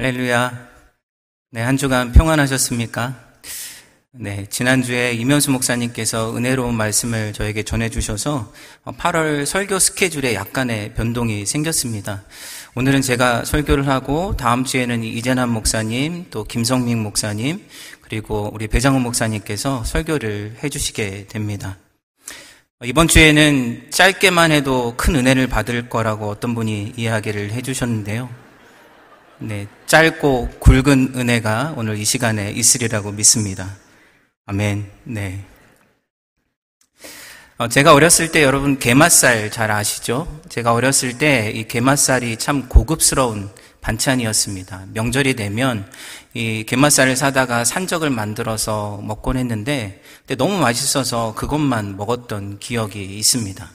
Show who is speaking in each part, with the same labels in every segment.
Speaker 1: 할렐루야. 네, 한 주간 평안하셨습니까? 네, 지난주에 이면수 목사님께서 은혜로운 말씀을 저에게 전해주셔서 8월 설교 스케줄에 약간의 변동이 생겼습니다. 오늘은 제가 설교를 하고 다음 주에는 이재남 목사님, 또 김성민 목사님, 그리고 우리 배장훈 목사님께서 설교를 해주시게 됩니다. 이번 주에는 짧게만 해도 큰 은혜를 받을 거라고 어떤 분이 이야기를 해주셨는데요. 네, 짧고 굵은 은혜가 오늘 이 시간에 있으리라고 믿습니다. 아멘. 네. 어, 제가 어렸을 때 여러분 게맛살 잘 아시죠? 제가 어렸을 때 이 게맛살이 참 고급스러운 반찬이었습니다. 명절이 되면 이 게맛살을 사다가 산적을 만들어서 먹곤 했는데 너무 맛있어서 그것만 먹었던 기억이 있습니다.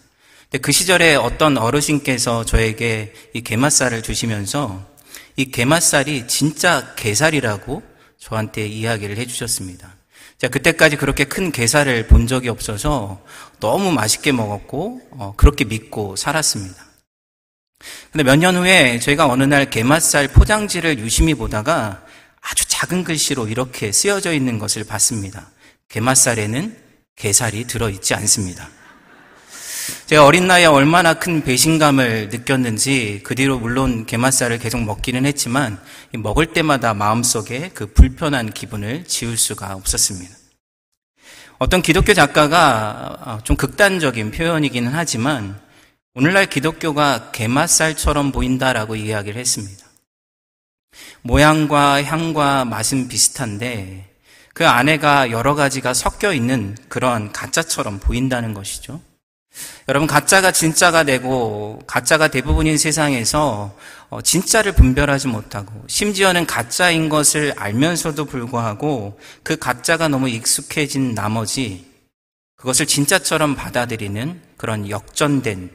Speaker 1: 그 시절에 어떤 어르신께서 저에게 이 게맛살을 주시면서 이 게맛살이 진짜 게살이라고 저한테 이야기를 해주셨습니다. 자, 그때까지 그렇게 큰 게살을 본 적이 없어서 너무 맛있게 먹었고, 어, 그렇게 믿고 살았습니다. 근데 몇 년 후에 저희가 어느 날 게맛살 포장지를 유심히 보다가 아주 작은 글씨로 이렇게 쓰여져 있는 것을 봤습니다. 게맛살에는 게살이 들어있지 않습니다. 제가 어린 나이에 얼마나 큰 배신감을 느꼈는지 그 뒤로 물론 게맛살을 계속 먹기는 했지만 먹을 때마다 마음속에 그 불편한 기분을 지울 수가 없었습니다. 어떤 기독교 작가가 어, 좀 극단적인 표현이기는 하지만 오늘날 기독교가 게맛살처럼 보인다라고 이야기를 했습니다. 모양과 향과 맛은 비슷한데 그 안에가 여러 가지가 섞여 있는 그런 가짜처럼 보인다는 것이죠. 여러분, 가짜가 진짜가 되고, 가짜가 대부분인 세상에서 어, 진짜를 분별하지 못하고, 심지어는 가짜인 것을 알면서도 불구하고, 그 가짜가 너무 익숙해진 나머지, 그것을 진짜처럼 받아들이는 그런 역전된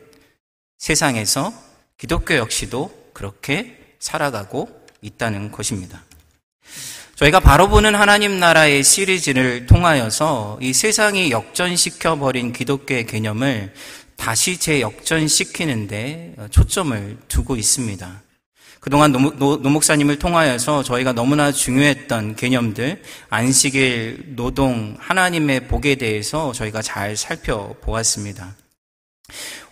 Speaker 1: 세상에서 기독교 역시도 그렇게 살아가고 있다는 것입니다. 저희가 바로 보는 하나님 나라의 시리즈를 통하여서 이 세상이 역전시켜 버린 기독교의 개념을 다시 재역전시키는데 초점을 두고 있습니다. 그동안 노, 노, 목사님을 통하여서 저희가 너무나 중요했던 개념들, 안식일, 노동, 하나님의 복에 대해서 저희가 잘 살펴보았습니다.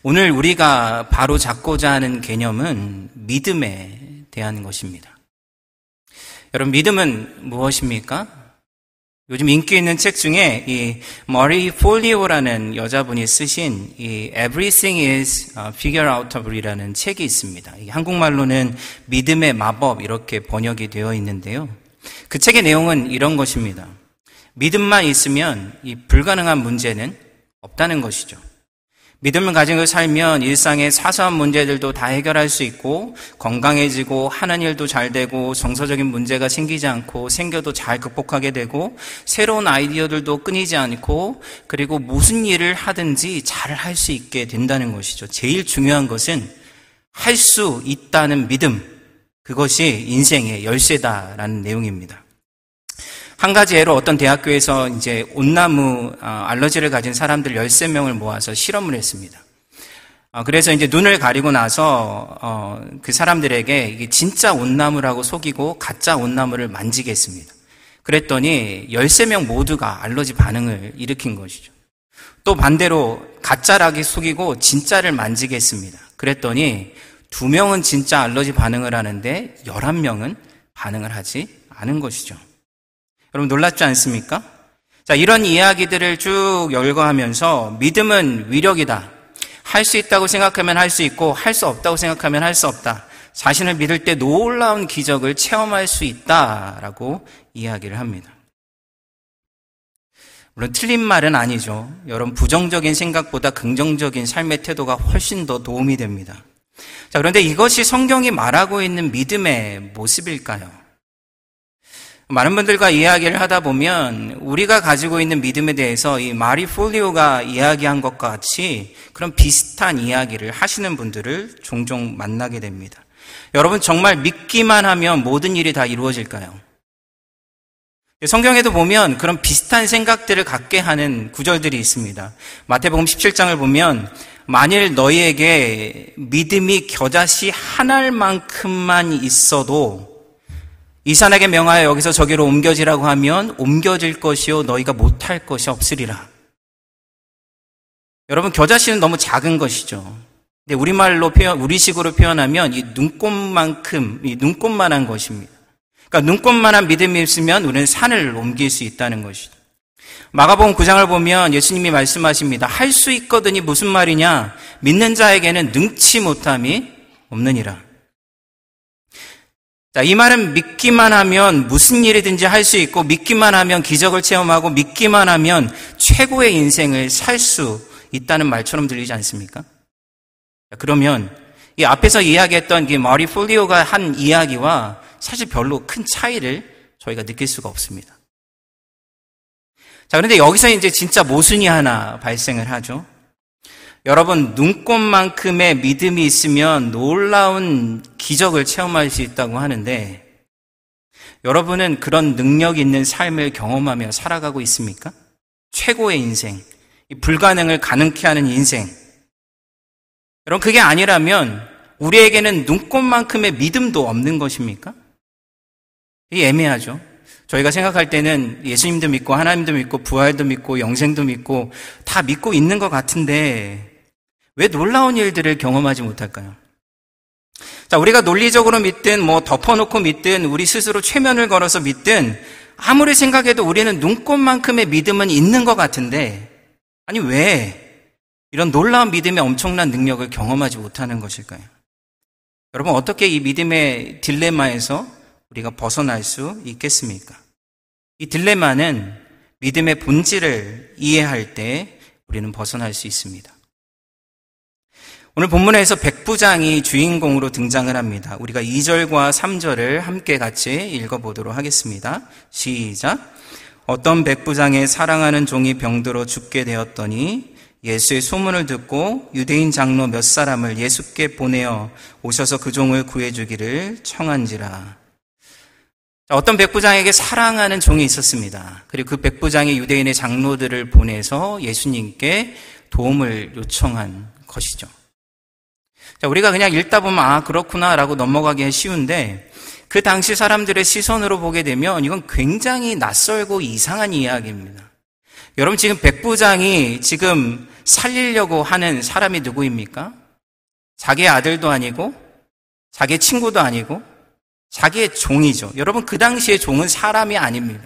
Speaker 1: 오늘 우리가 바로 잡고자 하는 개념은 믿음에 대한 것입니다. 여러분, 믿음은 무엇입니까? 요즘 인기 있는 책 중에 이 머리 폴리오라는 여자분이 쓰신 이 Everything is Figure Outable 이라는 책이 있습니다. 한국말로는 믿음의 마법 이렇게 번역이 되어 있는데요. 그 책의 내용은 이런 것입니다. 믿음만 있으면 이 불가능한 문제는 없다는 것이죠. 믿음을 가지고 살면 일상의 사소한 문제들도 다 해결할 수 있고 건강해지고 하는 일도 잘 되고 정서적인 문제가 생기지 않고 생겨도 잘 극복하게 되고 새로운 아이디어들도 끊이지 않고 그리고 무슨 일을 하든지 잘 할 수 있게 된다는 것이죠. 제일 중요한 것은 할 수 있다는 믿음. 그것이 인생의 열쇠다라는 내용입니다. 한 가지 예로 어떤 대학교에서 이제 온나무 어, 알러지를 가진 사람들 13명을 모아서 실험을 했습니다. 어, 그래서 이제 눈을 가리고 나서 어, 그 사람들에게 이게 진짜 온나무라고 속이고 가짜 온나무를 만지게 했습니다. 그랬더니 13명 모두가 알러지 반응을 일으킨 것이죠. 또 반대로 가짜라기 속이고 진짜를 만지게 했습니다. 그랬더니 두 명은 진짜 알러지 반응을 하는데 11명은 반응을 하지 않은 것이죠. 여러분 놀랍지 않습니까? 자, 이런 이야기들을 쭉 열거하면서 믿음은 위력이다. 할 수 있다고 생각하면 할 수 있고 할 수 없다고 생각하면 할 수 없다. 자신을 믿을 때 놀라운 기적을 체험할 수 있다라고 이야기를 합니다. 물론 틀린 말은 아니죠. 여러분 부정적인 생각보다 긍정적인 삶의 태도가 훨씬 더 도움이 됩니다. 자, 그런데 이것이 성경이 말하고 있는 믿음의 모습일까요? 많은 분들과 이야기를 하다 보면 우리가 가지고 있는 믿음에 대해서 이 마리 폴리오가 이야기한 것과 같이 그런 비슷한 이야기를 하시는 분들을 종종 만나게 됩니다. 여러분 정말 믿기만 하면 모든 일이 다 이루어질까요? 성경에도 보면 그런 비슷한 생각들을 갖게 하는 구절들이 있습니다. 마태복음 17장을 보면 만일 너희에게 믿음이 겨자씨 하나만큼만 있어도 이 산에게 명하여 여기서 저기로 옮겨지라고 하면 옮겨질 것이요 너희가 못할 것이 없으리라. 여러분 겨자씨는 너무 작은 것이죠. 근데 우리말로 표현, 우리식으로 표현하면 이 눈꽃만큼, 이 눈꽃만한 것입니다. 그러니까 눈꽃만한 믿음이 있으면 우리는 산을 옮길 수 있다는 것이죠. 마가복음 9장을 보면 예수님이 말씀하십니다. 할 수 있거든이 무슨 말이냐? 믿는 자에게는 능치 못함이 없느니라. 자, 이 말은 믿기만 하면 무슨 일이든지 할 수 있고, 믿기만 하면 기적을 체험하고, 믿기만 하면 최고의 인생을 살 수 있다는 말처럼 들리지 않습니까? 그러면 이 앞에서 이야기했던 이 마리 폴리오가 한 이야기와 사실 별로 큰 차이를 저희가 느낄 수가 없습니다. 자, 그런데 여기서 이제 진짜 모순이 하나 발생을 하죠. 여러분, 눈꽃만큼의 믿음이 있으면 놀라운 기적을 체험할 수 있다고 하는데, 여러분은 그런 능력 있는 삶을 경험하며 살아가고 있습니까? 최고의 인생, 불가능을 가능케 하는 인생. 여러분, 그게 아니라면 우리에게는 눈꽃만큼의 믿음도 없는 것입니까? 이 애매하죠. 저희가 생각할 때는 예수님도 믿고 하나님도 믿고 부활도 믿고 영생도 믿고 다 믿고 있는 것 같은데 왜 놀라운 일들을 경험하지 못할까요? 자, 우리가 논리적으로 믿든 뭐 덮어놓고 믿든 우리 스스로 최면을 걸어서 믿든 아무리 생각해도 우리는 눈꽃만큼의 믿음은 있는 것 같은데 아니 왜 이런 놀라운 믿음의 엄청난 능력을 경험하지 못하는 것일까요? 여러분 어떻게 이 믿음의 딜레마에서 우리가 벗어날 수 있겠습니까? 이 딜레마는 믿음의 본질을 이해할 때 우리는 벗어날 수 있습니다. 오늘 본문에서 백부장이 주인공으로 등장을 합니다. 우리가 2절과 3절을 함께 같이 읽어보도록 하겠습니다. 시작. 어떤 백부장의 사랑하는 종이 병들어 죽게 되었더니 예수의 소문을 듣고 유대인 장로 몇 사람을 예수께 보내어 오셔서 그 종을 구해주기를 청한지라. 어떤 백부장에게 사랑하는 종이 있었습니다. 그리고 그 백부장이 유대인의 장로들을 보내서 예수님께 도움을 요청한 것이죠. 자, 우리가 그냥 읽다 보면 아 그렇구나라고 넘어가기 쉬운데 그 당시 사람들의 시선으로 보게 되면 이건 굉장히 낯설고 이상한 이야기입니다. 여러분 지금 백부장이 지금 살리려고 하는 사람이 누구입니까? 자기 아들도 아니고 자기 친구도 아니고 자기의 종이죠. 여러분 그 당시에 종은 사람이 아닙니다.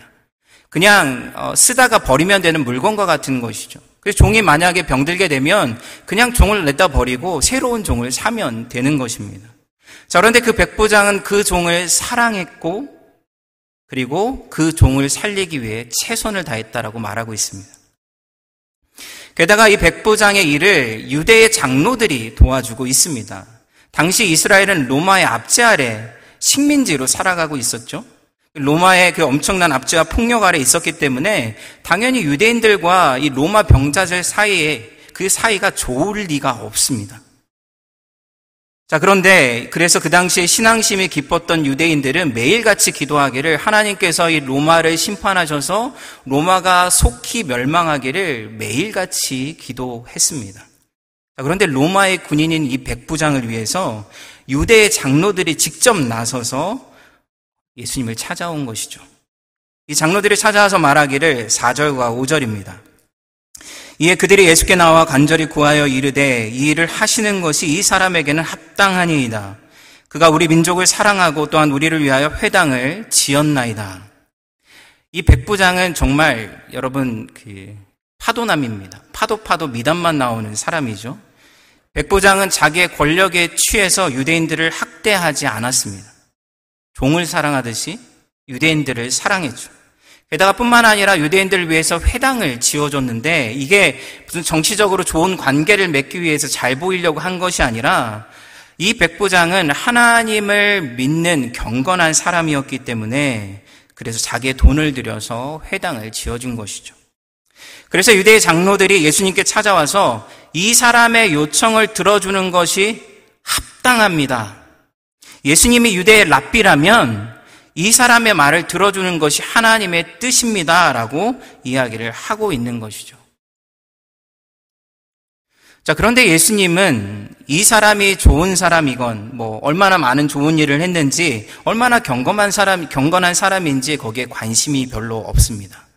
Speaker 1: 그냥 어, 쓰다가 버리면 되는 물건과 같은 것이죠. 그래서 종이 만약에 병들게 되면 그냥 종을 냈다 버리고 새로운 종을 사면 되는 것입니다. 자, 그런데 그 백부장은 그 종을 사랑했고 그리고 그 종을 살리기 위해 최선을 다했다라고 말하고 있습니다. 게다가 이 백부장의 일을 유대의 장로들이 도와주고 있습니다. 당시 이스라엘은 로마의 압제 아래 식민지로 살아가고 있었죠. 로마의 그 엄청난 압제와 폭력 아래 있었기 때문에 당연히 유대인들과 이 로마 병자들 사이에 그 사이가 좋을 리가 없습니다. 자, 그런데 그래서 그 당시에 신앙심이 깊었던 유대인들은 매일같이 기도하기를 하나님께서 이 로마를 심판하셔서 로마가 속히 멸망하기를 매일같이 기도했습니다. 자, 그런데 로마의 군인인 이 백부장을 위해서 유대의 장로들이 직접 나서서 예수님을 찾아온 것이죠. 이 장로들이 찾아와서 말하기를 4절과 5절입니다. 이에 그들이 예수께 나와 간절히 구하여 이르되 이 일을 하시는 것이 이 사람에게는 합당하니이다. 그가 우리 민족을 사랑하고 또한 우리를 위하여 회당을 지었나이다. 이 백부장은 정말 여러분 그 파도남입니다. 파도 파도 미담만 나오는 사람이죠. 백부장은 자기의 권력에 취해서 유대인들을 학대하지 않았습니다. 종을 사랑하듯이 유대인들을 사랑했죠. 게다가 뿐만 아니라 유대인들을 위해서 회당을 지어줬는데 이게 무슨 정치적으로 좋은 관계를 맺기 위해서 잘 보이려고 한 것이 아니라 이 백부장은 하나님을 믿는 경건한 사람이었기 때문에 그래서 자기의 돈을 들여서 회당을 지어준 것이죠. 그래서 유대의 장로들이 예수님께 찾아와서 이 사람의 요청을 들어주는 것이 합당합니다. 예수님이 유대의 랍비라면 이 사람의 말을 들어주는 것이 하나님의 뜻입니다. 라고 이야기를 하고 있는 것이죠. 자, 그런데 예수님은 이 사람이 좋은 사람이건, 뭐, 얼마나 많은 좋은 일을 했는지, 얼마나 경건한 사람, 경건한 사람인지 거기에 관심이 별로 없습니다.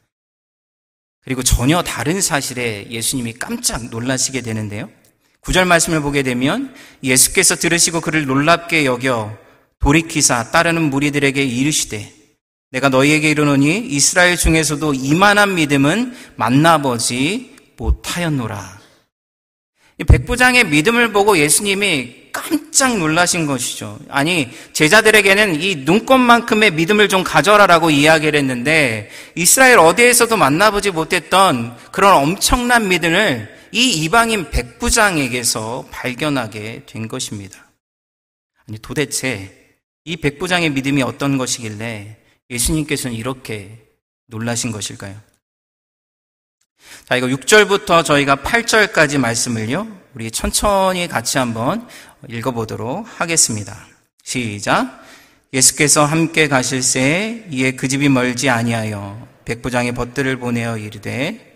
Speaker 1: 그리고 전혀 다른 사실에 예수님이 깜짝 놀라시게 되는데요. 구절 말씀을 보게 되면 예수께서 들으시고 그를 놀랍게 여겨 돌이키사 따르는 무리들에게 이르시되 내가 너희에게 이르노니 이스라엘 중에서도 이만한 믿음은 만나보지 못하였노라. 이 백부장의 믿음을 보고 예수님이 깜짝 놀라신 것이죠. 아니, 제자들에게는 이 눈꽃만큼의 믿음을 좀 가져라라고 이야기를 했는데, 이스라엘 어디에서도 만나보지 못했던 그런 엄청난 믿음을 이 이방인 백부장에게서 발견하게 된 것입니다. 아니, 도대체 이 백부장의 믿음이 어떤 것이길래 예수님께서는 이렇게 놀라신 것일까요? 자, 이거 6절부터 저희가 8절까지 말씀을요, 우리 천천히 같이 한번 읽어보도록 하겠습니다. 시작. 예수께서 함께 가실새 이에 그 집이 멀지 아니하여 백부장의 벗들을 보내어 이르되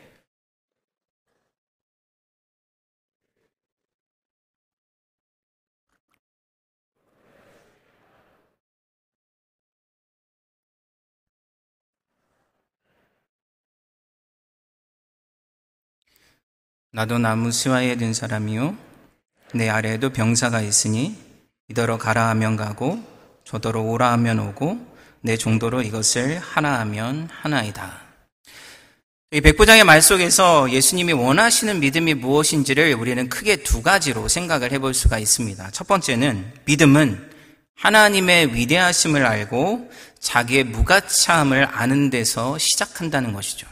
Speaker 1: 나도 나무 스와에 든 사람이요 내 아래에도 병사가 있으니 이더러 가라 하면 가고 저더러 오라 하면 오고 내 정도로 이것을 하나 하면 하나이다. 이 백부장의 말 속에서 예수님이 원하시는 믿음이 무엇인지를 우리는 크게 두 가지로 생각을 해볼 수가 있습니다. 첫 번째는 믿음은 하나님의 위대하심을 알고 자기의 무가차함을 아는 데서 시작한다는 것이죠.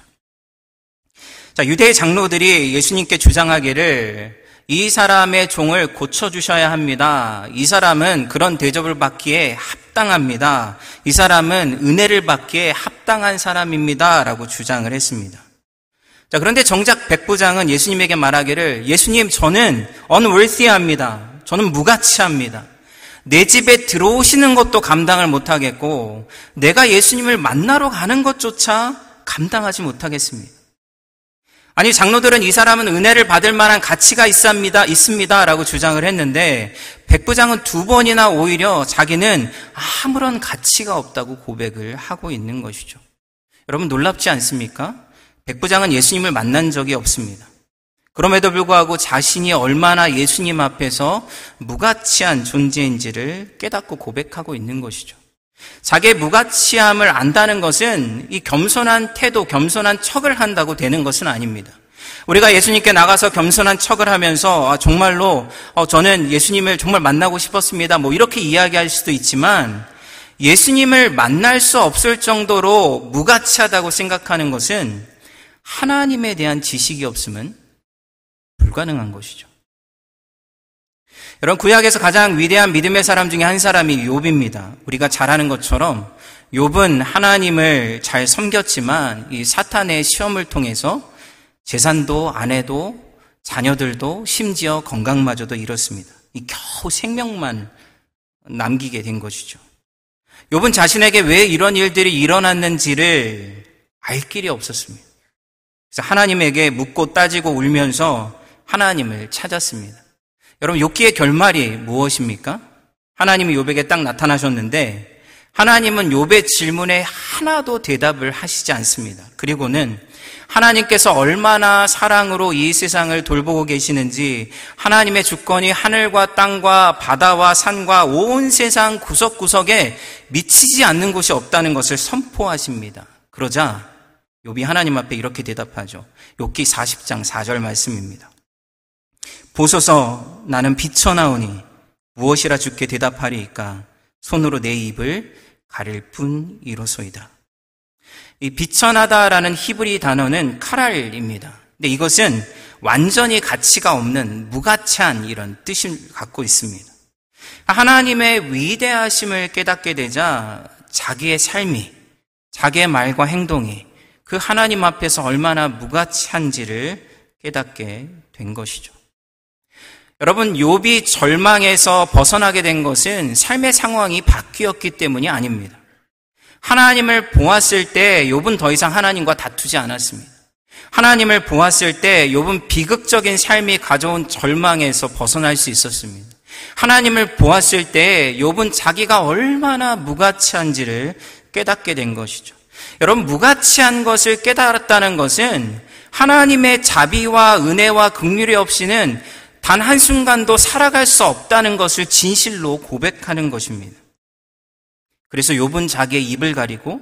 Speaker 1: 자, 유대 장로들이 예수님께 주장하기를 이 사람의 종을 고쳐주셔야 합니다. 이 사람은 그런 대접을 받기에 합당합니다. 이 사람은 은혜를 받기에 합당한 사람입니다. 라고 주장을 했습니다. 자, 그런데 정작 백부장은 예수님에게 말하기를 예수님, 저는 unworthy합니다. 저는 무가치합니다. 내 집에 들어오시는 것도 감당을 못하겠고, 내가 예수님을 만나러 가는 것조차 감당하지 못하겠습니다. 아니, 장로들은 이 사람은 은혜를 받을 만한 가치가 있습니다, 있습니다, 라고 주장을 했는데, 백부장은 두 번이나 오히려 자기는 아무런 가치가 없다고 고백을 하고 있는 것이죠. 여러분 놀랍지 않습니까? 백부장은 예수님을 만난 적이 없습니다. 그럼에도 불구하고 자신이 얼마나 예수님 앞에서 무가치한 존재인지를 깨닫고 고백하고 있는 것이죠. 자기의 무가치함을 안다는 것은 이 겸손한 태도, 겸손한 척을 한다고 되는 것은 아닙니다. 우리가 예수님께 나가서 겸손한 척을 하면서 아, 정말로 어, 저는 예수님을 정말 만나고 싶었습니다. 뭐 이렇게 이야기할 수도 있지만 예수님을 만날 수 없을 정도로 무가치하다고 생각하는 것은 하나님에 대한 지식이 없으면 불가능한 것이죠. 여러분 구약에서 가장 위대한 믿음의 사람 중에 한 사람이 욥입니다. 우리가 잘 아는 것처럼 욥은 하나님을 잘 섬겼지만 이 사탄의 시험을 통해서 재산도 아내도 자녀들도 심지어 건강마저도 잃었습니다. 이 겨우 생명만 남기게 된 것이죠. 욥은 자신에게 왜 이런 일들이 일어났는지를 알 길이 없었습니다. 그래서 하나님에게 묻고 따지고 울면서 하나님을 찾았습니다. 여러분 욥기의 결말이 무엇입니까? 하나님이 욥에게 딱 나타나셨는데 하나님은 욥의 질문에 하나도 대답을 하시지 않습니다. 그리고는 하나님께서 얼마나 사랑으로 이 세상을 돌보고 계시는지 하나님의 주권이 하늘과 땅과 바다와 산과 온 세상 구석구석에 미치지 않는 곳이 없다는 것을 선포하십니다. 그러자 욥이 하나님 앞에 이렇게 대답하죠. 욥기 40장 4절 말씀입니다. 보소서 나는 비쳐나오니 무엇이라 주께 대답하리이까 손으로 내 입을 가릴 뿐이로소이다. 이 비천하다라는 히브리 단어는 카랄입니다. 근데 이것은 완전히 가치가 없는 무가치한 이런 뜻을 갖고 있습니다. 하나님의 위대하심을 깨닫게 되자 자기의 삶이, 자기의 말과 행동이 그 하나님 앞에서 얼마나 무가치한지를 깨닫게 된 것이죠. 여러분, 욥이 절망에서 벗어나게 된 것은 삶의 상황이 바뀌었기 때문이 아닙니다. 하나님을 보았을 때 욥은 더 이상 하나님과 다투지 않았습니다. 하나님을 보았을 때 욥은 비극적인 삶이 가져온 절망에서 벗어날 수 있었습니다. 하나님을 보았을 때 욥은 자기가 얼마나 무가치한지를 깨닫게 된 것이죠. 여러분 무가치한 것을 깨달았다는 것은 하나님의 자비와 은혜와 긍휼이 없이는 단 한순간도 살아갈 수 없다는 것을 진실로 고백하는 것입니다. 그래서 욥은 자기의 입을 가리고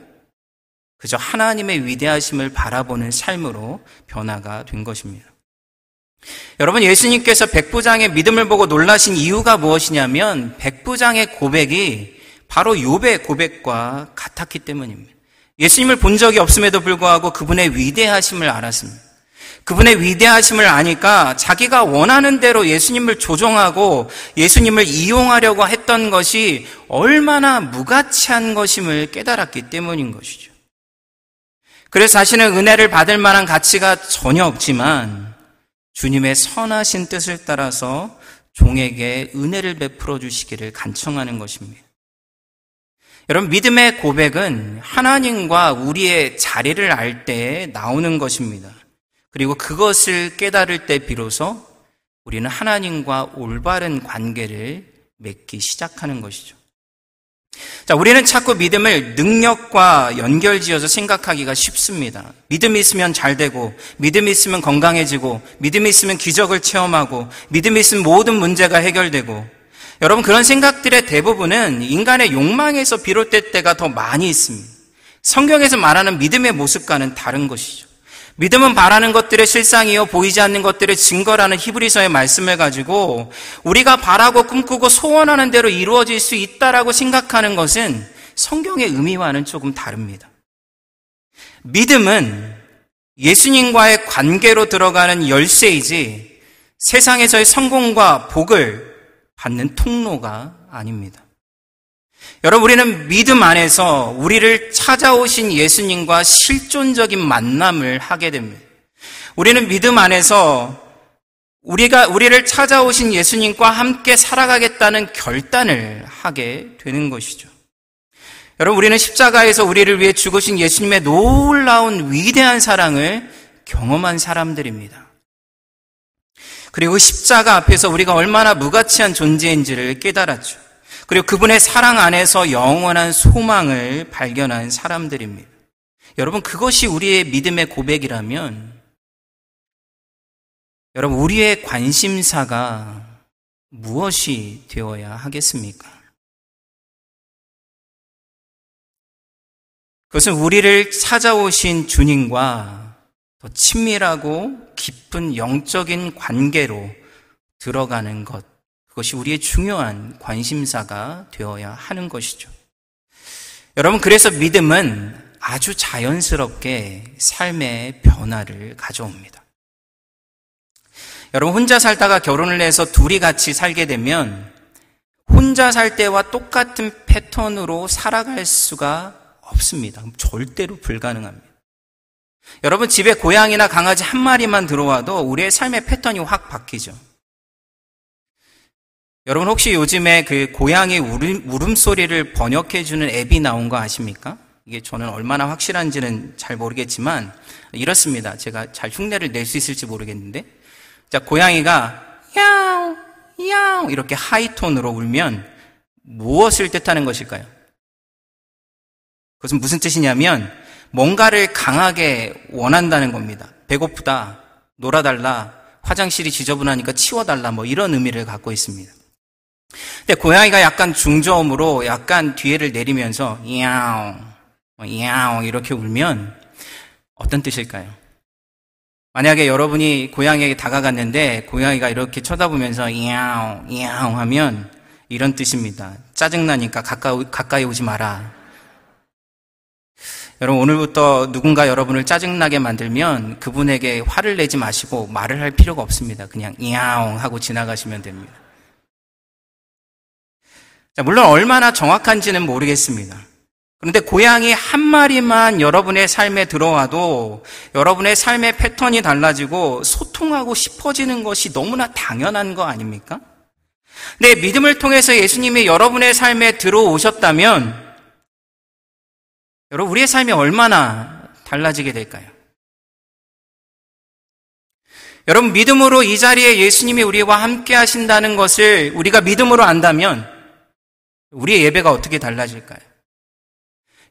Speaker 1: 그저 하나님의 위대하심을 바라보는 삶으로 변화가 된 것입니다. 여러분 예수님께서 백부장의 믿음을 보고 놀라신 이유가 무엇이냐면 백부장의 고백이 바로 욥의 고백과 같았기 때문입니다. 예수님을 본 적이 없음에도 불구하고 그분의 위대하심을 알았습니다. 그분의 위대하심을 아니까 자기가 원하는 대로 예수님을 조종하고 예수님을 이용하려고 했던 것이 얼마나 무가치한 것임을 깨달았기 때문인 것이죠. 그래서 자신은 은혜를 받을 만한 가치가 전혀 없지만 주님의 선하신 뜻을 따라서 종에게 은혜를 베풀어 주시기를 간청하는 것입니다. 여러분, 믿음의 고백은 하나님과 우리의 자리를 알 때 나오는 것입니다. 그리고 그것을 깨달을 때 비로소 우리는 하나님과 올바른 관계를 맺기 시작하는 것이죠. 자, 우리는 자꾸 믿음을 능력과 연결지어서 생각하기가 쉽습니다. 믿음이 있으면 잘 되고, 믿음이 있으면 건강해지고, 믿음이 있으면 기적을 체험하고, 믿음이 있으면 모든 문제가 해결되고, 여러분 그런 생각들의 대부분은 인간의 욕망에서 비롯될 때가 더 많이 있습니다. 성경에서 말하는 믿음의 모습과는 다른 것이죠. 믿음은 바라는 것들의 실상이요 보이지 않는 것들의 증거라는 히브리서의 말씀을 가지고 우리가 바라고 꿈꾸고 소원하는 대로 이루어질 수 있다라고 생각하는 것은 성경의 의미와는 조금 다릅니다. 믿음은 예수님과의 관계로 들어가는 열쇠이지 세상에서의 성공과 복을 받는 통로가 아닙니다. 여러분, 우리는 믿음 안에서 우리를 찾아오신 예수님과 실존적인 만남을 하게 됩니다. 우리는 믿음 안에서 우리가, 우리를 찾아오신 예수님과 함께 살아가겠다는 결단을 하게 되는 것이죠. 여러분, 우리는 십자가에서 우리를 위해 죽으신 예수님의 놀라운 위대한 사랑을 경험한 사람들입니다. 그리고 십자가 앞에서 우리가 얼마나 무가치한 존재인지를 깨달았죠. 그리고 그분의 사랑 안에서 영원한 소망을 발견한 사람들입니다. 여러분, 그것이 우리의 믿음의 고백이라면, 여러분, 우리의 관심사가 무엇이 되어야 하겠습니까? 그것은 우리를 찾아오신 주님과 더 친밀하고 깊은 영적인 관계로 들어가는 것. 그것이 우리의 중요한 관심사가 되어야 하는 것이죠. 여러분, 그래서 믿음은 아주 자연스럽게 삶의 변화를 가져옵니다. 여러분, 혼자 살다가 결혼을 해서 둘이 같이 살게 되면 혼자 살 때와 똑같은 패턴으로 살아갈 수가 없습니다. 절대로 불가능합니다. 여러분, 집에 고양이나 강아지 한 마리만 들어와도 우리의 삶의 패턴이 확 바뀌죠. 여러분 혹시 요즘에 그 고양이 울음, 울음소리를 번역해주는 앱이 나온 거 아십니까? 이게 저는 얼마나 확실한지는 잘 모르겠지만 이렇습니다. 제가 잘 흉내를 낼 수 있을지 모르겠는데 자 고양이가 야옹 야옹 이렇게 하이톤으로 울면 무엇을 뜻하는 것일까요? 그것은 무슨 뜻이냐면 뭔가를 강하게 원한다는 겁니다. 배고프다, 놀아달라, 화장실이 지저분하니까 치워달라 뭐 이런 의미를 갖고 있습니다. 근데 고양이가 약간 중저음으로 약간 뒤에를 내리면서 야옹, 야옹 이렇게 울면 어떤 뜻일까요? 만약에 여러분이 고양이에게 다가갔는데 고양이가 이렇게 쳐다보면서 야옹, 야옹 하면 이런 뜻입니다. 짜증나니까 가까이, 가까이 오지 마라. 여러분, 오늘부터 누군가 여러분을 짜증나게 만들면 그분에게 화를 내지 마시고 말을 할 필요가 없습니다. 그냥 야옹 하고 지나가시면 됩니다. 자, 물론 얼마나 정확한지는 모르겠습니다. 그런데 고양이 한 마리만 여러분의 삶에 들어와도 여러분의 삶의 패턴이 달라지고 소통하고 싶어지는 것이 너무나 당연한 거 아닙니까? 내 믿음을 통해서 예수님이 여러분의 삶에 들어오셨다면 여러분 우리의 삶이 얼마나 달라지게 될까요? 여러분, 믿음으로 이 자리에 예수님이 우리와 함께 하신다는 것을 우리가 믿음으로 안다면 우리의 예배가 어떻게 달라질까요?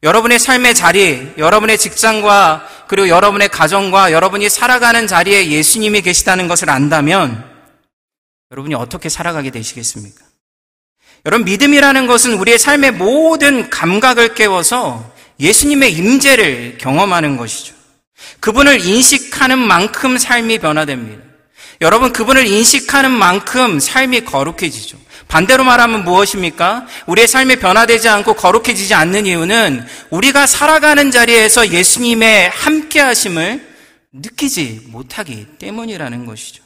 Speaker 1: 여러분의 삶의 자리, 여러분의 직장과 그리고 여러분의 가정과 여러분이 살아가는 자리에 예수님이 계시다는 것을 안다면 여러분이 어떻게 살아가게 되시겠습니까? 여러분 믿음이라는 것은 우리의 삶의 모든 감각을 깨워서 예수님의 임재를 경험하는 것이죠. 그분을 인식하는 만큼 삶이 변화됩니다. 여러분 그분을 인식하는 만큼 삶이 거룩해지죠. 반대로 말하면 무엇입니까? 우리의 삶이 변화되지 않고 거룩해지지 않는 이유는 우리가 살아가는 자리에서 예수님의 함께 하심을 느끼지 못하기 때문이라는 것이죠.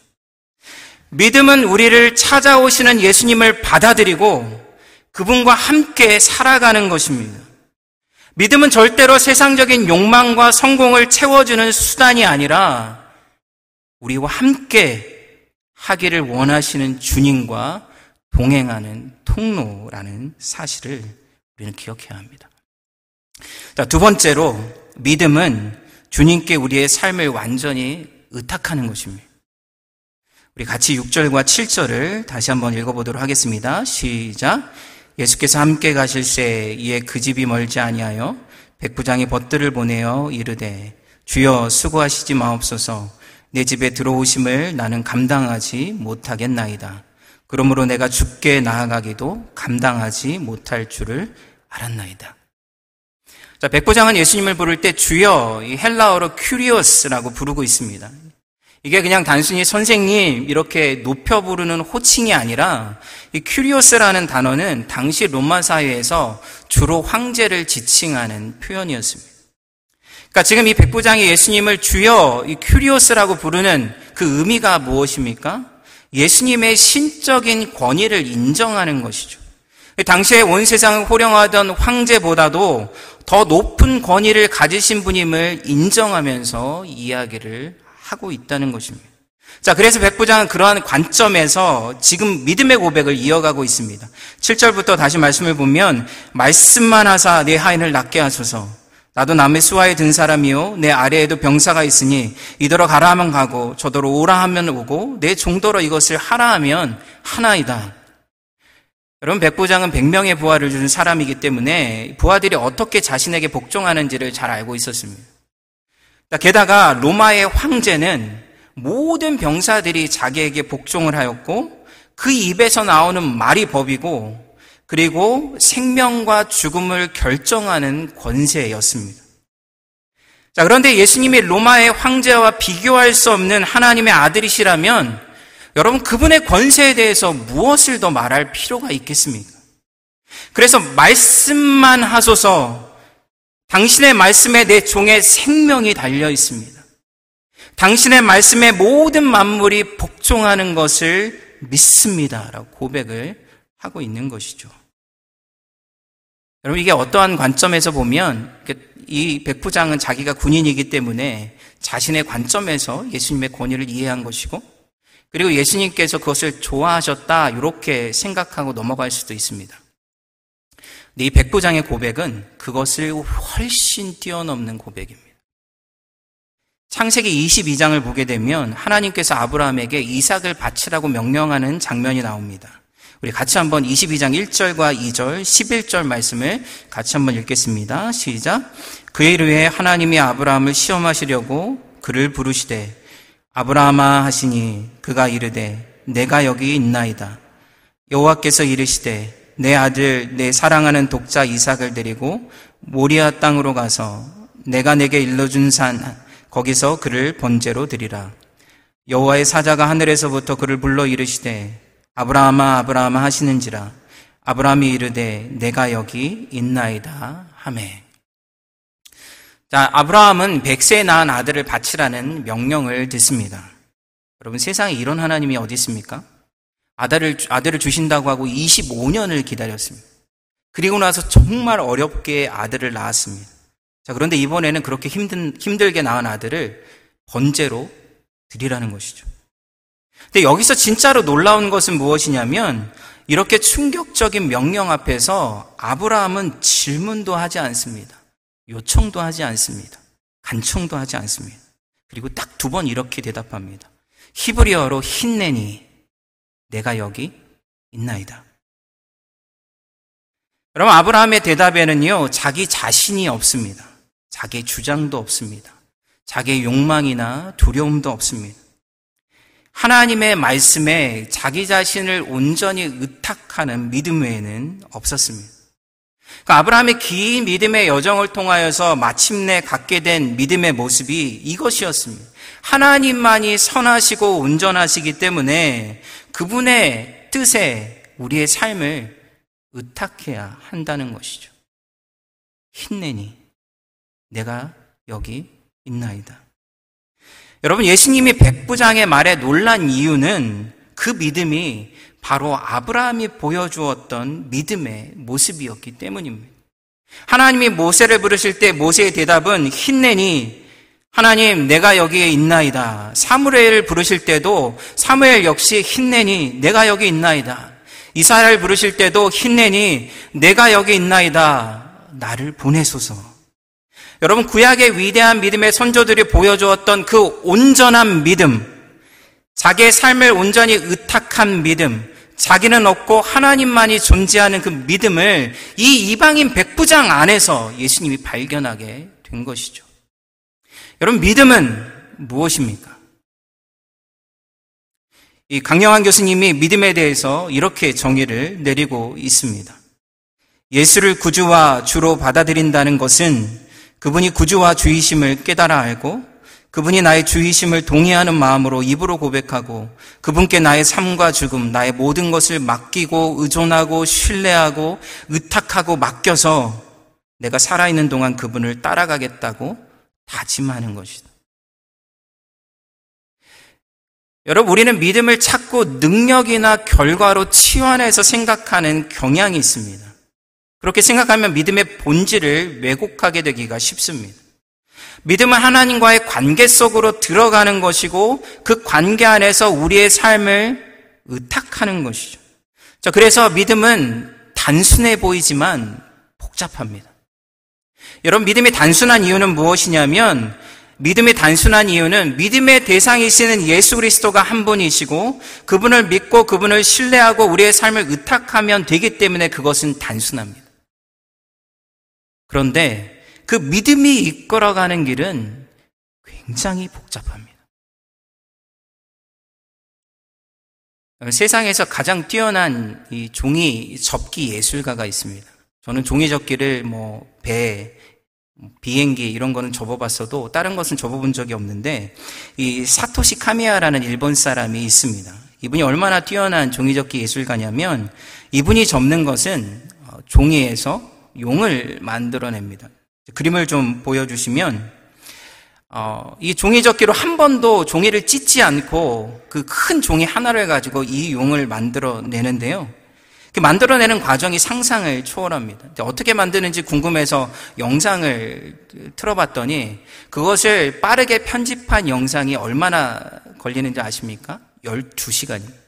Speaker 1: 믿음은 우리를 찾아오시는 예수님을 받아들이고 그분과 함께 살아가는 것입니다. 믿음은 절대로 세상적인 욕망과 성공을 채워주는 수단이 아니라 우리와 함께 하기를 원하시는 주님과 동행하는 통로라는 사실을 우리는 기억해야 합니다. 자, 두 번째로 믿음은 주님께 우리의 삶을 완전히 의탁하는 것입니다. 우리 같이 6절과 7절을 다시 한번 읽어보도록 하겠습니다. 시작. 예수께서 함께 가실 새 이에 그 집이 멀지 아니하여 백부장이 벗들을 보내어 이르되 주여 수고하시지 마옵소서 내 집에 들어오심을 나는 감당하지 못하겠나이다. 그러므로 내가 죽게 나아가기도 감당하지 못할 줄을 알았나이다. 자, 백부장은 예수님을 부를 때 주여 이 헬라어로 큐리오스라고 부르고 있습니다. 이게 그냥 단순히 선생님 이렇게 높여 부르는 호칭이 아니라 이 κύριος라는 단어는 당시 로마 사회에서 주로 황제를 지칭하는 표현이었습니다. 그러니까 지금 이 백부장이 예수님을 주여 이 κύριος라고 부르는 그 의미가 무엇입니까? 예수님의 신적인 권위를 인정하는 것이죠. 당시에 온 세상을 호령하던 황제보다도 더 높은 권위를 가지신 분임을 인정하면서 이야기를 하고 있다는 것입니다. 자, 그래서 백부장은 그러한 관점에서 지금 믿음의 고백을 이어가고 있습니다. 7절부터 다시 말씀을 보면, 말씀만 하사 내 하인을 낫게 하소서. 나도 남의 수하에 든 사람이요. 내 아래에도 병사가 있으니 이더러 가라 하면 가고 저더러 오라 하면 오고 내 종더러 이것을 하라 하면 하나이다. 여러분, 백부장은 100명의 부하를 주는 사람이기 때문에 부하들이 어떻게 자신에게 복종하는지를 잘 알고 있었습니다. 게다가 로마의 황제는 모든 병사들이 자기에게 복종을 하였고 그 입에서 나오는 말이 법이고 그리고 생명과 죽음을 결정하는 권세였습니다. 자, 그런데 예수님이 로마의 황제와 비교할 수 없는 하나님의 아들이시라면 여러분 그분의 권세에 대해서 무엇을 더 말할 필요가 있겠습니까? 그래서 말씀만 하소서 당신의 말씀에 내 종의 생명이 달려 있습니다. 당신의 말씀에 모든 만물이 복종하는 것을 믿습니다. 라고 고백을 하고 있는 것이죠. 여러분, 이게 어떠한 관점에서 보면 이 백부장은 자기가 군인이기 때문에 자신의 관점에서 예수님의 권위를 이해한 것이고 그리고 예수님께서 그것을 좋아하셨다 이렇게 생각하고 넘어갈 수도 있습니다. 이 백부장의 고백은 그것을 훨씬 뛰어넘는 고백입니다. 창세기 22장을 보게 되면 하나님께서 아브라함에게 이삭을 바치라고 명령하는 장면이 나옵니다. 우리 같이 한번 22장 1절과 2절, 11절 말씀을 같이 한번 읽겠습니다. 시작. 그의 위해 하나님이 아브라함을 시험하시려고 그를 부르시되 아브라함아 하시니 그가 이르되 내가 여기 있나이다. 여호와께서 이르시되 내 아들, 내 사랑하는 독자 이삭을 데리고 모리아 땅으로 가서 내가 내게 일러준 산, 거기서 그를 번제로 드리라. 여호와의 사자가 하늘에서부터 그를 불러 이르시되 아브라함아 아브라함아 하시는지라 아브라함이 이르되 내가 여기 있나이다 하매. 자, 아브라함은 백세에 낳은 아들을 바치라는 명령을 듣습니다. 여러분 세상에 이런 하나님이 어디 있습니까? 아들을, 아들을 주신다고 하고 25년을 기다렸습니다. 그리고 나서 정말 어렵게 아들을 낳았습니다. 자, 그런데 이번에는 그렇게 힘든, 힘들게 낳은 아들을 번제로 드리라는 것이죠. 근데 여기서 진짜로 놀라운 것은 무엇이냐면 이렇게 충격적인 명령 앞에서 아브라함은 질문도 하지 않습니다. 요청도 하지 않습니다. 간청도 하지 않습니다. 그리고 딱 두 번 이렇게 대답합니다. 히브리어로 힘내니 내가 여기 있나이다. 여러분, 아브라함의 대답에는요, 자기 자신이 없습니다. 자기 주장도 없습니다. 자기의 욕망이나 두려움도 없습니다. 하나님의 말씀에 자기 자신을 온전히 의탁하는 믿음 외에는 없었습니다. 그러니까 아브라함의 긴 믿음의 여정을 통하여서 마침내 갖게 된 믿음의 모습이 이것이었습니다. 하나님만이 선하시고 온전하시기 때문에 그분의 뜻에 우리의 삶을 의탁해야 한다는 것이죠. 힘내니 내가 여기 있나이다. 여러분, 예수님이 백부장의 말에 놀란 이유는 그 믿음이 바로 아브라함이 보여주었던 믿음의 모습이었기 때문입니다. 하나님이 모세를 부르실 때 모세의 대답은 힘내니 하나님 내가 여기에 있나이다. 사무엘을 부르실 때도 사무엘 역시 힘내니 내가 여기 있나이다. 이스라엘 부르실 때도 힘내니 내가 여기 있나이다. 나를 보내소서. 여러분 구약의 위대한 믿음의 선조들이 보여주었던 그 온전한 믿음, 자기의 삶을 온전히 의탁한 믿음, 자기는 없고 하나님만이 존재하는 그 믿음을 이 이방인 백부장 안에서 예수님이 발견하게 된 것이죠. 여러분, 믿음은 무엇입니까? 이 강영환 교수님이 믿음에 대해서 이렇게 정의를 내리고 있습니다. 예수를 구주와 주로 받아들인다는 것은 그분이 구주와 주이심을 깨달아 알고 그분이 나의 주이심을 동의하는 마음으로 입으로 고백하고 그분께 나의 삶과 죽음, 나의 모든 것을 맡기고 의존하고 신뢰하고 의탁하고 맡겨서 내가 살아있는 동안 그분을 따라가겠다고 다짐하는 것이다. 여러분, 우리는 믿음을 찾고 능력이나 결과로 치환해서 생각하는 경향이 있습니다. 그렇게 생각하면 믿음의 본질을 왜곡하게 되기가 쉽습니다. 믿음은 하나님과의 관계 속으로 들어가는 것이고 그 관계 안에서 우리의 삶을 의탁하는 것이죠. 자, 그래서 믿음은 단순해 보이지만 복잡합니다. 여러분, 믿음이 단순한 이유는 무엇이냐면 믿음이 단순한 이유는 믿음의 대상이시는 예수 그리스도가 한 분이시고 그분을 믿고 그분을 신뢰하고 우리의 삶을 의탁하면 되기 때문에 그것은 단순합니다. 그런데 그 믿음이 이끌어가는 길은 굉장히 복잡합니다. 세상에서 가장 뛰어난 이 종이 접기 예술가가 있습니다. 저는 종이 접기를 뭐 배, 비행기 이런 거는 접어봤어도 다른 것은 접어본 적이 없는데 이 사토시 카미야라는 일본 사람이 있습니다. 이분이 얼마나 뛰어난 종이 접기 예술가냐면 이분이 접는 것은 어, 종이에서 용을 만들어냅니다. 그림을 좀 보여주시면 어, 이 종이접기로 한 번도 종이를 찢지 않고 그 큰 종이 하나를 가지고 이 용을 만들어내는데요. 그 만들어내는 과정이 상상을 초월합니다. 어떻게 만드는지 궁금해서 영상을 틀어봤더니 그것을 빠르게 편집한 영상이 얼마나 걸리는지 아십니까? 12시간입니다.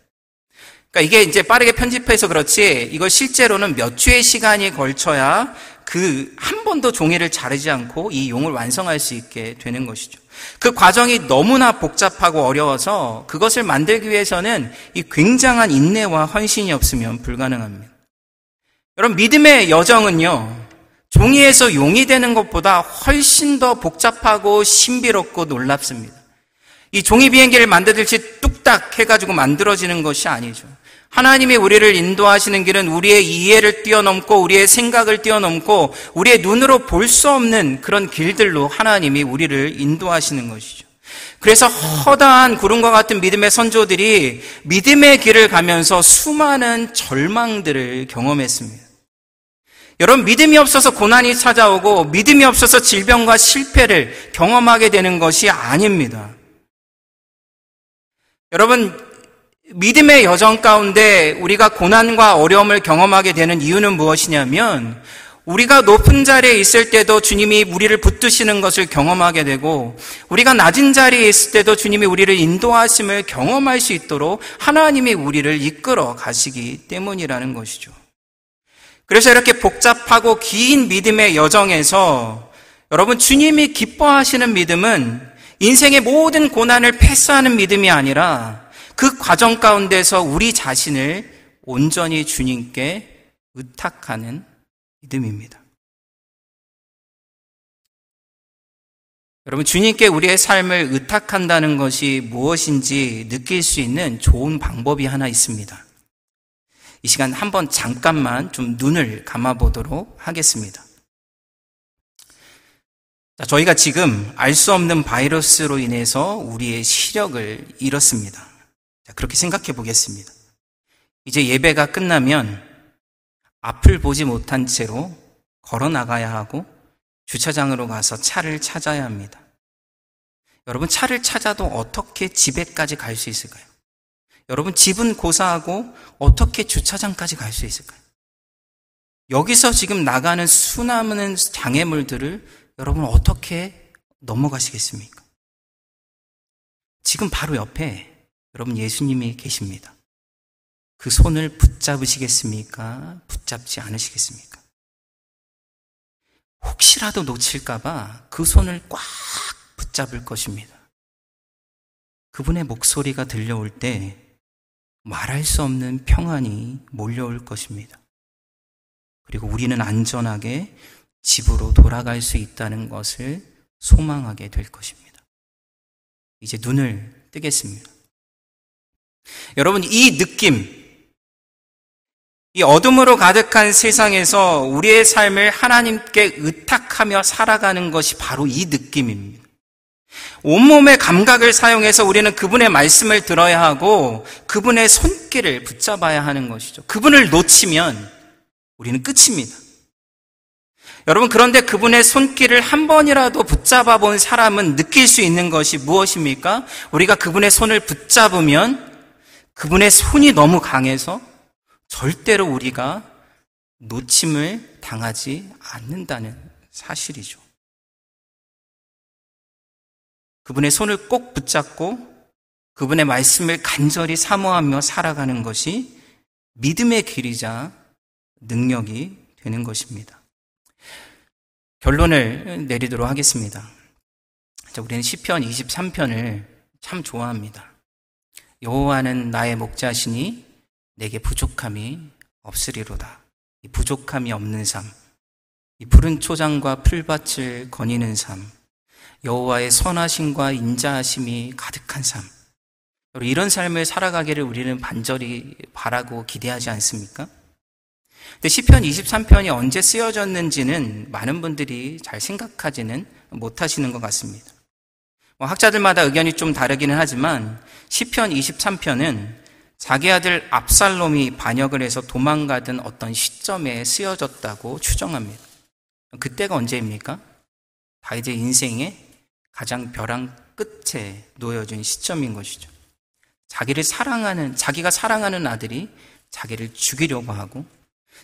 Speaker 1: 그러니까 이게 이제 빠르게 편집해서 그렇지 이걸 실제로는 몇 주의 시간이 걸쳐야 그 한 번도 종이를 자르지 않고 이 용을 완성할 수 있게 되는 것이죠. 그 과정이 너무나 복잡하고 어려워서 그것을 만들기 위해서는 이 굉장한 인내와 헌신이 없으면 불가능합니다. 여러분, 믿음의 여정은요, 종이에서 용이 되는 것보다 훨씬 더 복잡하고 신비롭고 놀랍습니다. 이 종이 비행기를 만들듯이 뚝딱 해가지고 만들어지는 것이 아니죠. 하나님이 우리를 인도하시는 길은 우리의 이해를 뛰어넘고 우리의 생각을 뛰어넘고 우리의 눈으로 볼 수 없는 그런 길들로 하나님이 우리를 인도하시는 것이죠. 그래서 허다한 구름과 같은 믿음의 선조들이 믿음의 길을 가면서 수많은 절망들을 경험했습니다. 여러분, 믿음이 없어서 고난이 찾아오고 믿음이 없어서 질병과 실패를 경험하게 되는 것이 아닙니다. 여러분, 믿음의 여정 가운데 우리가 고난과 어려움을 경험하게 되는 이유는 무엇이냐면 우리가 높은 자리에 있을 때도 주님이 우리를 붙드시는 것을 경험하게 되고 우리가 낮은 자리에 있을 때도 주님이 우리를 인도하심을 경험할 수 있도록 하나님이 우리를 이끌어 가시기 때문이라는 것이죠. 그래서 이렇게 복잡하고 긴 믿음의 여정에서 여러분 주님이 기뻐하시는 믿음은 인생의 모든 고난을 패스하는 믿음이 아니라 그 과정 가운데서 우리 자신을 온전히 주님께 의탁하는 믿음입니다. 여러분, 주님께 우리의 삶을 의탁한다는 것이 무엇인지 느낄 수 있는 좋은 방법이 하나 있습니다. 이 시간 한번 잠깐만 좀 눈을 감아보도록 하겠습니다. 자, 저희가 지금 알 수 없는 바이러스로 인해서 우리의 시력을 잃었습니다. 자, 그렇게 생각해 보겠습니다. 이제 예배가 끝나면 앞을 보지 못한 채로 걸어 나가야 하고 주차장으로 가서 차를 찾아야 합니다. 여러분, 차를 찾아도 어떻게 집에까지 갈 수 있을까요? 여러분, 집은 고사하고 어떻게 주차장까지 갈 수 있을까요? 여기서 지금 나가는 수많은 장애물들을 여러분 어떻게 넘어가시겠습니까? 지금 바로 옆에 여러분 예수님이 계십니다. 그 손을 붙잡으시겠습니까? 붙잡지 않으시겠습니까? 혹시라도 놓칠까봐 그 손을 꽉 붙잡을 것입니다. 그분의 목소리가 들려올 때 말할 수 없는 평안이 몰려올 것입니다. 그리고 우리는 안전하게 집으로 돌아갈 수 있다는 것을 소망하게 될 것입니다. 이제 눈을 뜨겠습니다. 여러분, 이 느낌, 이 어둠으로 가득한 세상에서 우리의 삶을 하나님께 의탁하며 살아가는 것이 바로 이 느낌입니다. 온몸의 감각을 사용해서 우리는 그분의 말씀을 들어야 하고 그분의 손길을 붙잡아야 하는 것이죠. 그분을 놓치면 우리는 끝입니다. 여러분, 그런데 그분의 손길을 한 번이라도 붙잡아 본 사람은 느낄 수 있는 것이 무엇입니까? 우리가 그분의 손을 붙잡으면 그분의 손이 너무 강해서 절대로 우리가 놓침을 당하지 않는다는 사실이죠. 그분의 손을 꼭 붙잡고 그분의 말씀을 간절히 사모하며 살아가는 것이 믿음의 길이자 능력이 되는 것입니다. 결론을 내리도록 하겠습니다. 자, 우리는 시편 23편을 참 좋아합니다. 여호와는 나의 목자시니 내게 부족함이 없으리로다. 이 부족함이 없는 삶, 이 푸른 초장과 풀밭을 거니는 삶, 여호와의 선하심과 인자하심이 가득한 삶. 이런 삶을 살아가기를 우리는 반절히 바라고 기대하지 않습니까? 근데 시편 23편이 언제 쓰여졌는지는 많은 분들이 잘 생각하지는 못하시는 것 같습니다. 뭐 학자들마다 의견이 좀 다르기는 하지만 시편 23편은 자기 아들 압살롬이 반역을 해서 도망가던 어떤 시점에 쓰여졌다고 추정합니다. 그때가 언제입니까? 다윗의 인생의 가장 벼랑 끝에 놓여진 시점인 것이죠. 자기를 사랑하는, 자기가 사랑하는 아들이 자기를 죽이려고 하고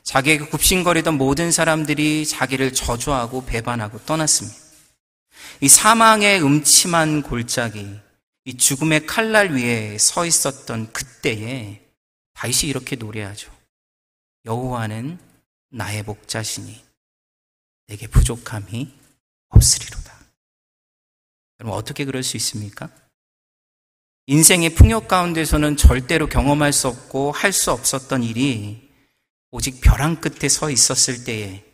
Speaker 1: 자기에게 굽신거리던 모든 사람들이 자기를 저주하고 배반하고 떠났습니다. 이 사망의 음침한 골짜기, 이 죽음의 칼날 위에 서 있었던 그때에 다윗이 이렇게 노래하죠. 여호와는 나의 목자시니 내게 부족함이 없으리로다. 여러분 어떻게 그럴 수 있습니까? 인생의 풍요 가운데서는 절대로 경험할 수 없고 할 수 없었던 일이 오직 벼랑 끝에 서 있었을 때에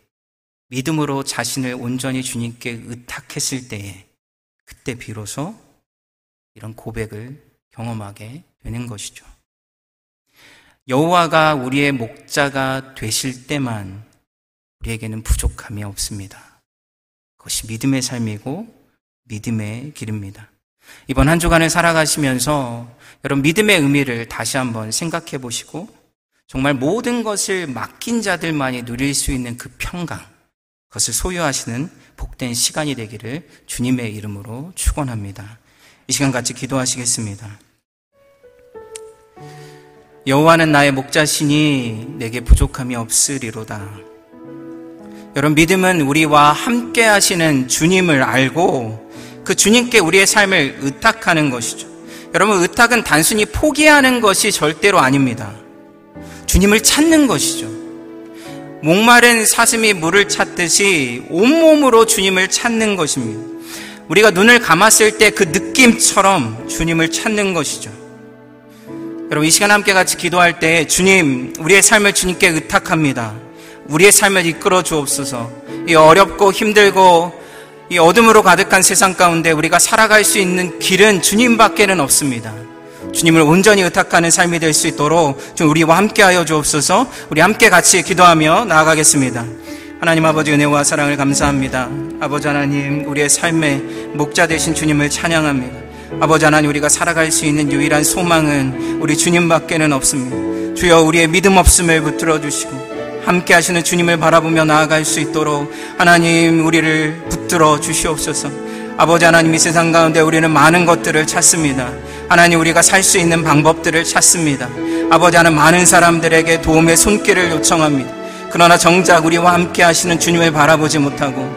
Speaker 1: 믿음으로 자신을 온전히 주님께 의탁했을 때에 그때 비로소 이런 고백을 경험하게 되는 것이죠. 여호와가 우리의 목자가 되실 때만 우리에게는 부족함이 없습니다. 그것이 믿음의 삶이고 믿음의 길입니다. 이번 한 주간을 살아가시면서 여러분 믿음의 의미를 다시 한번 생각해 보시고 정말 모든 것을 맡긴 자들만이 누릴 수 있는 그 평강, 그것을 소유하시는 복된 시간이 되기를 주님의 이름으로 축원합니다. 이 시간 같이 기도하시겠습니다. 여호와는 나의 목자시니 내게 부족함이 없으리로다. 여러분 믿음은 우리와 함께 하시는 주님을 알고 그 주님께 우리의 삶을 의탁하는 것이죠. 여러분 의탁은 단순히 포기하는 것이 절대로 아닙니다. 주님을 찾는 것이죠. 목마른 사슴이 물을 찾듯이 온몸으로 주님을 찾는 것입니다. 우리가 눈을 감았을 때 그 느낌처럼 주님을 찾는 것이죠. 여러분, 이 시간 함께 같이 기도할 때 주님, 우리의 삶을 주님께 의탁합니다. 우리의 삶을 이끌어 주옵소서. 이 어렵고 힘들고 이 어둠으로 가득한 세상 가운데 우리가 살아갈 수 있는 길은 주님밖에는 없습니다. 주님을 온전히 의탁하는 삶이 될 수 있도록 좀 우리와 함께하여 주옵소서. 우리 함께 같이 기도하며 나아가겠습니다. 하나님 아버지 은혜와 사랑을 감사합니다. 아버지 하나님 우리의 삶의 목자 되신 주님을 찬양합니다. 아버지 하나님 우리가 살아갈 수 있는 유일한 소망은 우리 주님밖에는 없습니다. 주여 우리의 믿음 없음을 붙들어 주시고 함께 하시는 주님을 바라보며 나아갈 수 있도록 하나님 우리를 붙들어 주시옵소서. 아버지 하나님 이 세상 가운데 우리는 많은 것들을 찾습니다. 하나님 우리가 살 수 있는 방법들을 찾습니다. 아버지 하나님 많은 사람들에게 도움의 손길을 요청합니다. 그러나 정작 우리와 함께 하시는 주님을 바라보지 못하고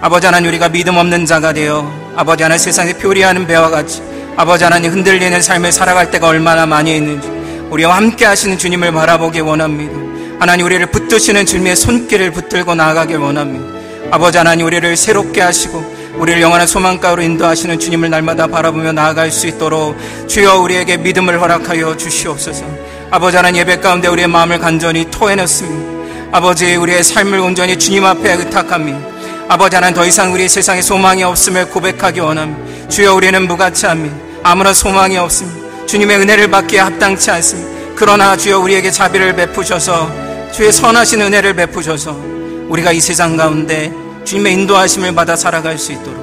Speaker 1: 아버지 하나님 우리가 믿음 없는 자가 되어 아버지 하나님 세상에 표리하는 배와 같이 아버지 하나님 흔들리는 삶을 살아갈 때가 얼마나 많이 있는지 우리와 함께 하시는 주님을 바라보기 원합니다. 하나님 우리를 붙드시는 주님의 손길을 붙들고 나아가길 원합니다. 아버지 하나님 우리를 새롭게 하시고 우리를 영원한 소망가로 인도하시는 주님을 날마다 바라보며 나아갈 수 있도록 주여 우리에게 믿음을 허락하여 주시옵소서. 아버지 하나님 예배 가운데 우리의 마음을 간절히 토해냈습니다. 아버지 우리의 삶을 온전히 주님 앞에 의탁합니다. 아버지 하나님 더 이상 우리 세상에 소망이 없음을 고백하기 원합니다. 주여 우리는 무가치합니다. 아무런 소망이 없습니다. 주님의 은혜를 받기에 합당치 않습니다. 그러나 주여 우리에게 자비를 베푸셔서 주의 선하신 은혜를 베푸셔서 우리가 이 세상 가운데 주님의 인도하심을 받아 살아갈 수 있도록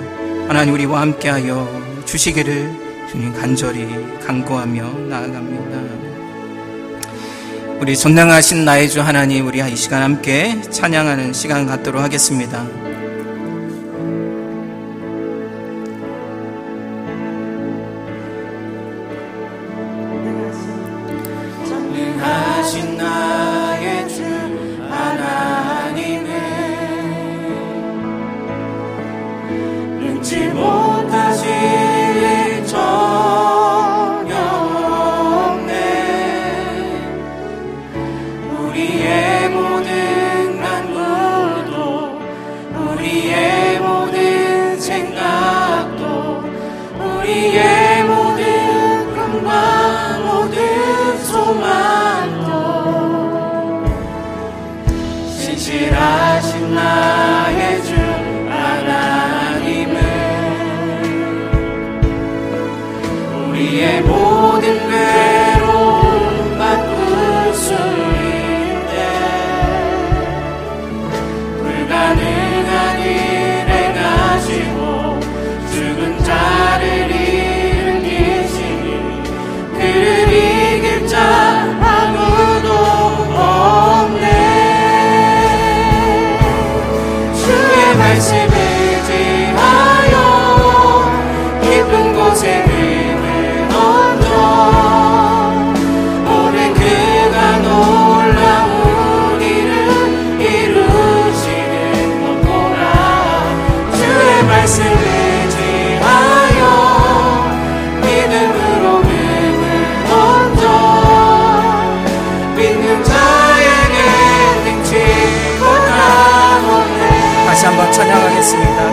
Speaker 1: 하나님 우리와 함께하여 주시기를 주님 간절히 간구하며 나아갑니다. 우리 존경하신 나의 주 하나님 우리 이 시간 함께 찬양하는 시간 갖도록 하겠습니다.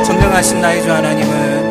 Speaker 1: 전능하신 나의 주 하나님은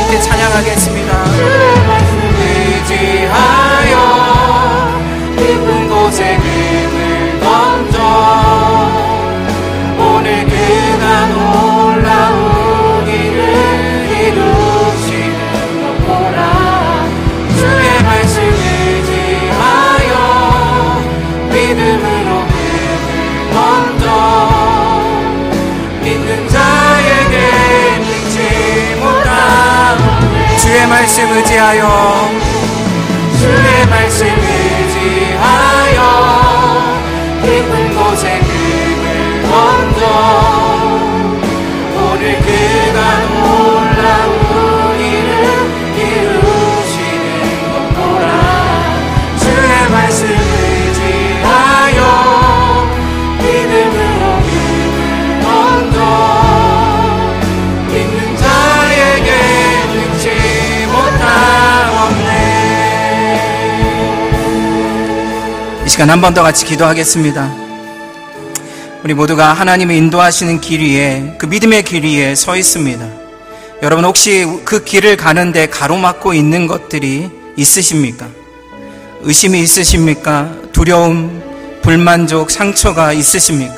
Speaker 1: 함께 찬양하겠습니다. 의지하여 깊은 곳에 시간 한 번 더 같이 기도하겠습니다. 우리 모두가 하나님의 인도하시는 길 위에 그 믿음의 길 위에 서 있습니다. 여러분 혹시 그 길을 가는데 가로막고 있는 것들이 있으십니까? 의심이 있으십니까? 두려움, 불만족, 상처가 있으십니까?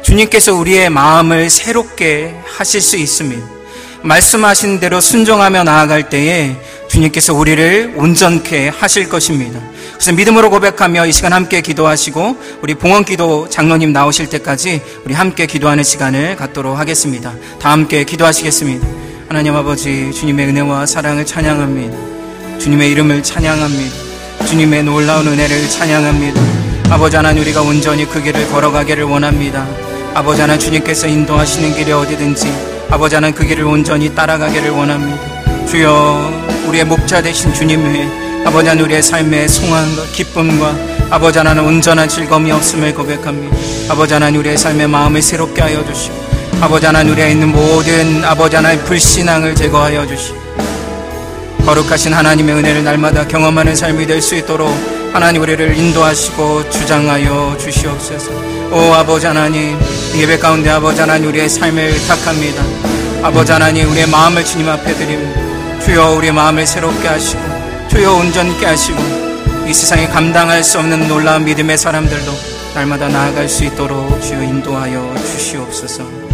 Speaker 1: 주님께서 우리의 마음을 새롭게 하실 수 있습니다. 말씀하신 대로 순종하며 나아갈 때에 주님께서 우리를 온전케 하실 것입니다. 그래서 믿음으로 고백하며 이 시간 함께 기도하시고 우리 봉헌 기도 장로님 나오실 때까지 우리 함께 기도하는 시간을 갖도록 하겠습니다. 다 함께 기도하시겠습니다. 하나님 아버지 주님의 은혜와 사랑을 찬양합니다. 주님의 이름을 찬양합니다. 주님의 놀라운 은혜를 찬양합니다. 아버지 하나님 우리가 온전히 그 길을 걸어가기를 원합니다. 아버지 하나님 주님께서 인도하시는 길이 어디든지 아버지 하나님 그 길을 온전히 따라가기를 원합니다. 주여 우리의 목자 되신 주님 외에 아버지 하나님 우리의 삶의 송환과 기쁨과 아버지 하나님 온전한 즐거움이 없음을 고백합니다. 아버지 하나님 우리의 삶의 마음을 새롭게 하여 주시고 아버지 하나님 우리에 있는 모든 아버지 하나님 불신앙을 제거하여 주시고 거룩하신 하나님의 은혜를 날마다 경험하는 삶이 될 수 있도록 하나님 우리를 인도하시고 주장하여 주시옵소서. 오 아버지 하나님 예배 가운데 아버지 하나님 우리의 삶을 탁합니다. 아버지 하나님 우리의 마음을 주님 앞에 드립니다. 주여 우리의 마음을 새롭게 하시고 주여 온전케 하시고 이 세상에 감당할 수 없는 놀라운 믿음의 사람들도 날마다 나아갈 수 있도록 주여 인도하여 주시옵소서.